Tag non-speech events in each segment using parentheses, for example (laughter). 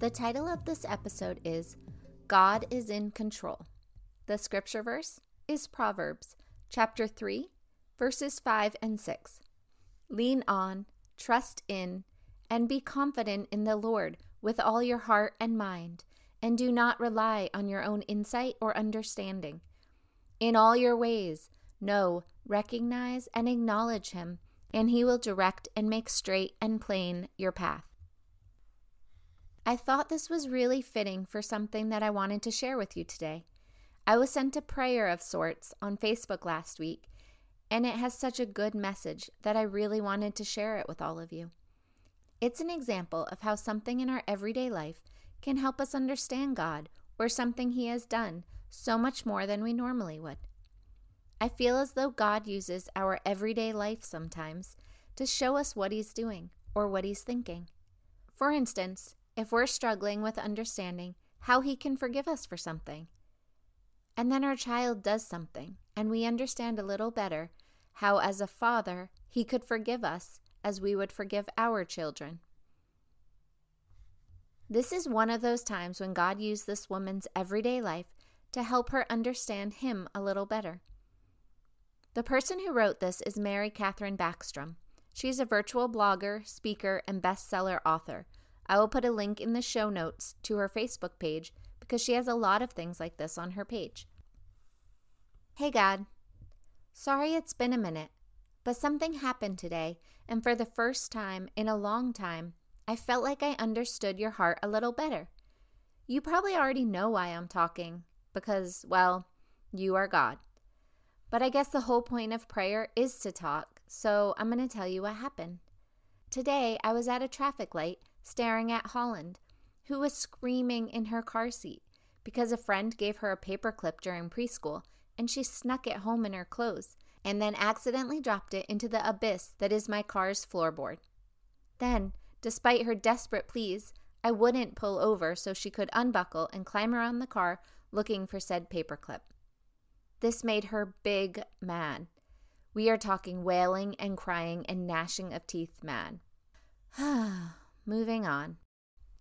The title of this episode is God is in Control. The scripture verse is Proverbs chapter 3, verses 5 and 6. Lean on, trust in, and be confident in the Lord with all your heart and mind, and do not rely on your own insight or understanding. In all your ways, know, recognize, and acknowledge Him, and He will direct and make straight and plain your path. I thought this was really fitting for something that I wanted to share with you today. I was sent a prayer of sorts on Facebook last week, and it has such a good message that I really wanted to share it with all of you. It's an example of how something in our everyday life can help us understand God or something He has done so much more than we normally would. I feel as though God uses our everyday life sometimes to show us what He's doing or what He's thinking. For instance, if we're struggling with understanding how He can forgive us for something, and then our child does something, and we understand a little better how, as a father, He could forgive us as we would forgive our children. This is one of those times when God used this woman's everyday life to help her understand Him a little better. The person who wrote this is Mary Katherine Backstrom. She's a virtual blogger, speaker, and bestseller author. I will put a link in the show notes to her Facebook page because she has a lot of things like this on her page. Hey, God. Sorry it's been a minute, but something happened today, and for the first time in a long time, I felt like I understood your heart a little better. You probably already know why I'm talking, because, well, you are God. But I guess the whole point of prayer is to talk, so I'm going to tell you what happened. Today, I was at a traffic light staring at Holland, who was screaming in her car seat because a friend gave her a paperclip during preschool and she snuck it home in her clothes and then accidentally dropped it into the abyss that is my car's floorboard. Then, despite her desperate pleas, I wouldn't pull over so she could unbuckle and climb around the car looking for said paperclip. This made her big mad. We are talking wailing and crying and gnashing of teeth mad. (sighs) (sighs) Moving on.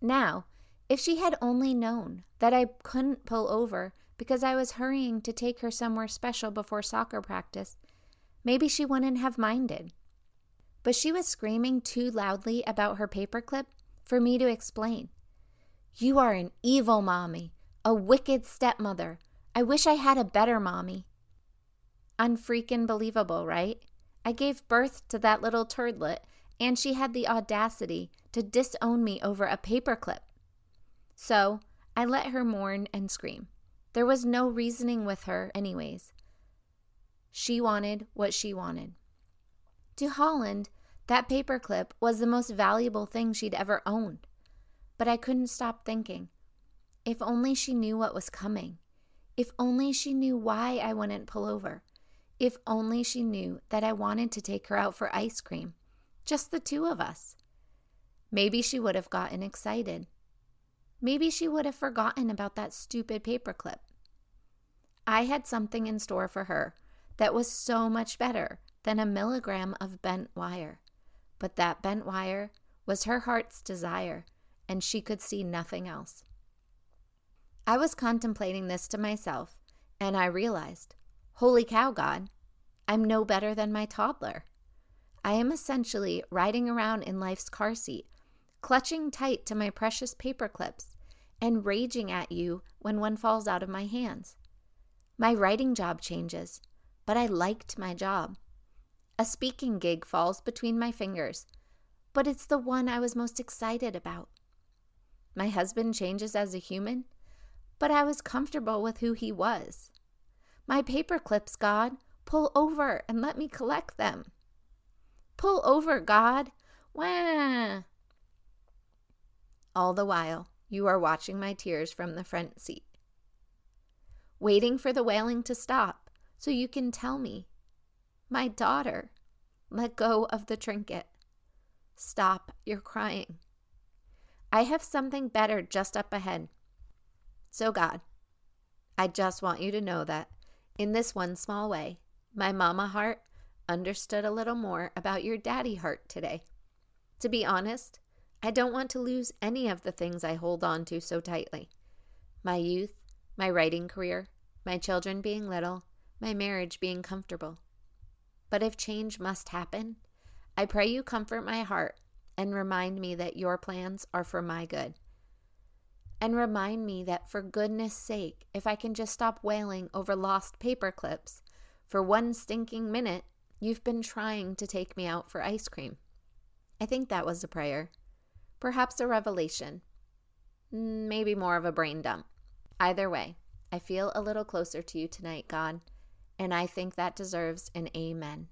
Now, if she had only known that I couldn't pull over because I was hurrying to take her somewhere special before soccer practice, maybe she wouldn't have minded. But she was screaming too loudly about her paperclip for me to explain. You are an evil mommy, a wicked stepmother. I wish I had a better mommy. Unfreaking believable, right? I gave birth to that little turdlet, and she had the audacity to disown me over a paperclip. So I let her mourn and scream. There was no reasoning with her, anyways. She wanted what she wanted. To Holland, that paperclip was the most valuable thing she'd ever owned. But I couldn't stop thinking if only she knew what was coming. If only she knew why I wouldn't pull over. If only she knew that I wanted to take her out for ice cream. Just the two of us. Maybe she would have gotten excited. Maybe she would have forgotten about that stupid paperclip. I had something in store for her that was so much better than a milligram of bent wire. But that bent wire was her heart's desire, and she could see nothing else. I was contemplating this to myself, and I realized holy cow, God, I'm no better than my toddler. I am essentially riding around in life's car seat clutching tight to my precious paper clips, and raging at you when one falls out of my hands. My writing job changes, but I liked my job. A speaking gig falls between my fingers, but it's the one I was most excited about. My husband changes as a human, but I was comfortable with who he was. My paper clips, God, pull over and let me collect them. Pull over, God. Wah. All the while, you are watching my tears from the front seat, waiting for the wailing to stop so you can tell me, My daughter, let go of the trinket. Stop your crying. I have something better just up ahead. So, God, I just want you to know that in this one small way, my mama heart understood a little more about your daddy heart today. To be honest, I don't want to lose any of the things I hold on to so tightly my youth, my writing career, my children being little, my marriage being comfortable. But if change must happen, I pray you comfort my heart and remind me that your plans are for my good. And remind me that for goodness sake, if I can just stop wailing over lost paper clips for one stinking minute, you've been trying to take me out for ice cream. I think that was a prayer. Perhaps a revelation. Maybe more of a brain dump. Either way, I feel a little closer to you tonight, God, and I think that deserves an amen.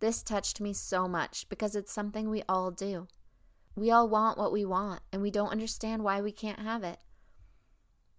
This touched me so much because it's something we all do. We all want what we want, and we don't understand why we can't have it.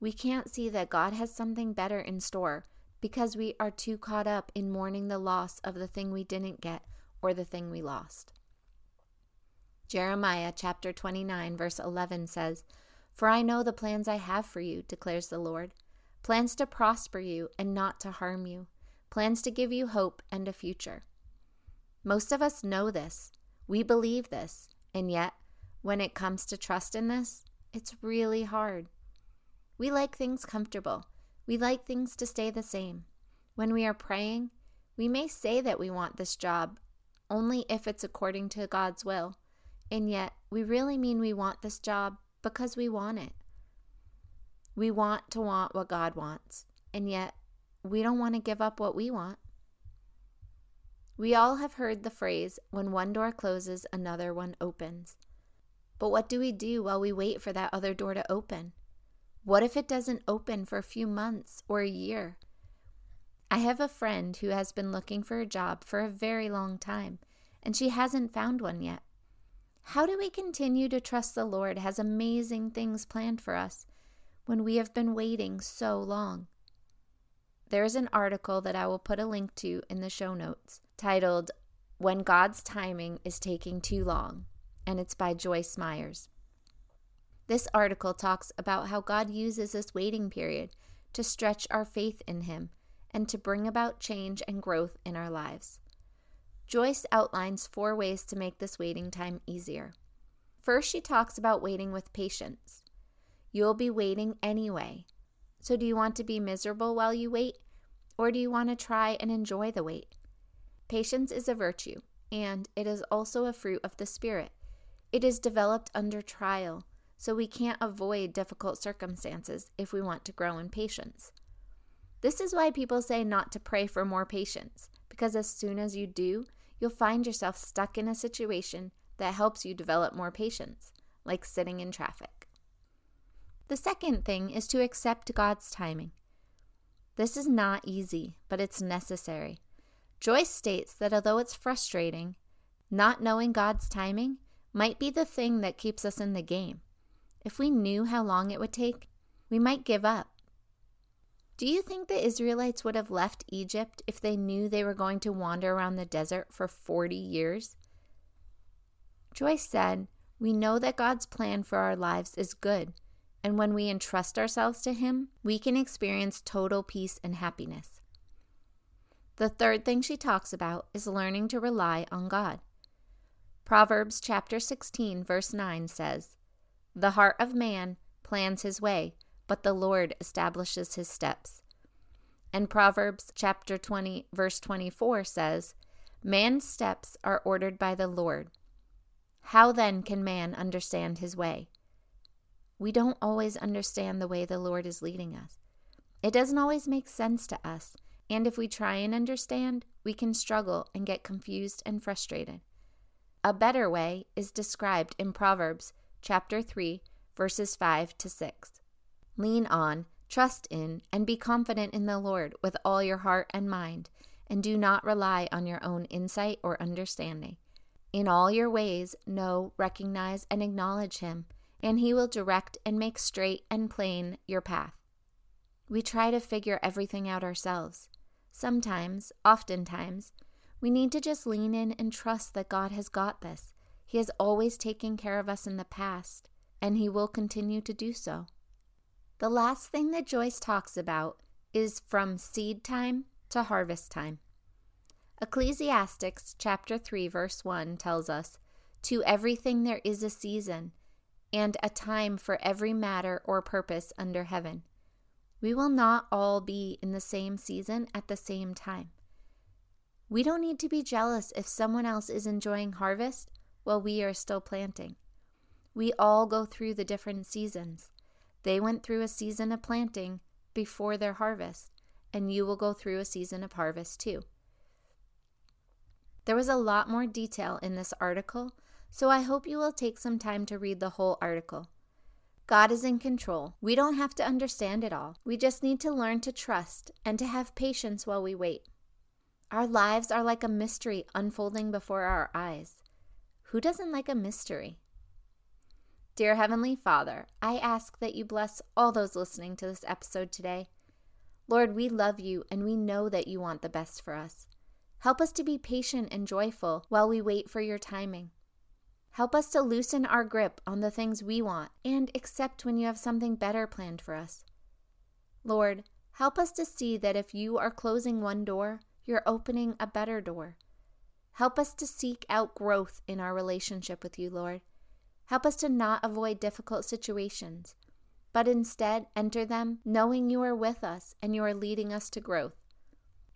We can't see that God has something better in store because we are too caught up in mourning the loss of the thing we didn't get or the thing we lost. Jeremiah chapter 29, verse 11 says, For I know the plans I have for you, declares the Lord plans to prosper you and not to harm you, plans to give you hope and a future. Most of us know this. We believe this. And yet, when it comes to trust in this, it's really hard. We like things comfortable. We like things to stay the same. When we are praying, we may say that we want this job only if it's according to God's will, and yet we really mean we want this job because we want it. We want to want what God wants, and yet we don't want to give up what we want. We all have heard the phrase, when one door closes, another one opens. But what do we do while we wait for that other door to open? What if it doesn't open for a few months or a year? I have a friend who has been looking for a job for a very long time, and she hasn't found one yet. How do we continue to trust the Lord has amazing things planned for us when we have been waiting so long? There is an article that I will put a link to in the show notes titled When God's Timing is Taking Too Long, and it's by Joyce Myers. This article talks about how God uses this waiting period to stretch our faith in Him and to bring about change and growth in our lives. Joyce outlines four ways to make this waiting time easier. First, she talks about waiting with patience. You'll be waiting anyway. So, do you want to be miserable while you wait, or do you want to try and enjoy the wait? Patience is a virtue, and it is also a fruit of the Spirit. It is developed under trial, so we can't avoid difficult circumstances if we want to grow in patience. This is why people say not to pray for more patience, because as soon as you do, you'll find yourself stuck in a situation that helps you develop more patience, like sitting in traffic. The second thing is to accept God's timing. This is not easy, but it's necessary. Joyce states that although it's frustrating, not knowing God's timing might be the thing that keeps us in the game. If we knew how long it would take, we might give up. Do you think the Israelites would have left Egypt if they knew they were going to wander around the desert for 40 years? Joyce said, We know that God's plan for our lives is good, and when we entrust ourselves to Him, we can experience total peace and happiness. The third thing she talks about is learning to rely on God. Proverbs chapter 16 verse 9 says, "The heart of man plans his way, but the Lord establishes his steps." And Proverbs chapter 20 verse 24 says, "Man's steps are ordered by the Lord. How then can man understand his way?" We don't always understand the way the Lord is leading us. It doesn't always make sense to us, and if we try and understand, we can struggle and get confused and frustrated. A better way is described in Proverbs chapter 3, verses 5 to 6. Lean on, trust in, and be confident in the Lord with all your heart and mind, and do not rely on your own insight or understanding. In all your ways, know, recognize, and acknowledge Him, and He will direct and make straight and plain your path. We try to figure everything out ourselves. Sometimes, oftentimes, we need to just lean in and trust that God has got this. He has always taken care of us in the past, and He will continue to do so. The last thing that Joyce talks about is from seed time to harvest time. Ecclesiastics chapter 3 verse 1 tells us, "To everything there is a season, and a time for every matter or purpose under heaven." We will not all be in the same season at the same time. We don't need to be jealous if someone else is enjoying harvest while we are still planting. We all go through the different seasons. They went through a season of planting before their harvest, and you will go through a season of harvest too. There was a lot more detail in this article, so I hope you will take some time to read the whole article. God is in control. We don't have to understand it all. We just need to learn to trust and to have patience while we wait. Our lives are like a mystery unfolding before our eyes. Who doesn't like a mystery? Dear Heavenly Father, I ask that you bless all those listening to this episode today. Lord, we love you and we know that you want the best for us. Help us to be patient and joyful while we wait for your timing. Help us to loosen our grip on the things we want and accept when you have something better planned for us. Lord, help us to see that if you are closing one door, you're opening a better door. Help us to seek out growth in our relationship with you, Lord. Help us to not avoid difficult situations, but instead enter them knowing you are with us and you are leading us to growth.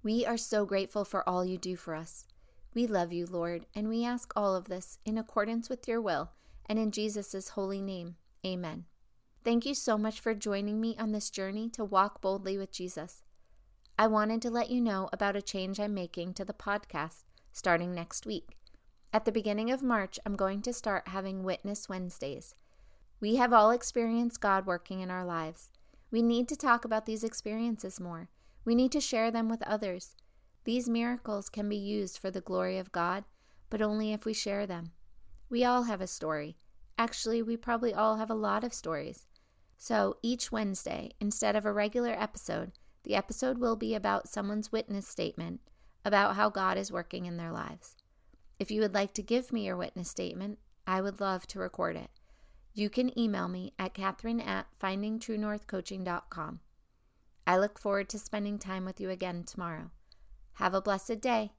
We are so grateful for all you do for us. We love you, Lord, and we ask all of this in accordance with your will and in Jesus' holy name. Amen. Thank you so much for joining me on this journey to walk boldly with Jesus. I wanted to let you know about a change I'm making to the podcast starting next week. At the beginning of March, I'm going to start having Witness Wednesdays. We have all experienced God working in our lives. We need to talk about these experiences more. We need to share them with others. These miracles can be used for the glory of God, but only if we share them. We all have a story. Actually, we probably all have a lot of stories. So each Wednesday, instead of a regular episode, the episode will be about someone's witness statement about how God is working in their lives. If you would like to give me your witness statement, I would love to record it. You can email me at Catherine at findingtruenorthcoaching.com. I look forward to spending time with you again tomorrow. Have a blessed day.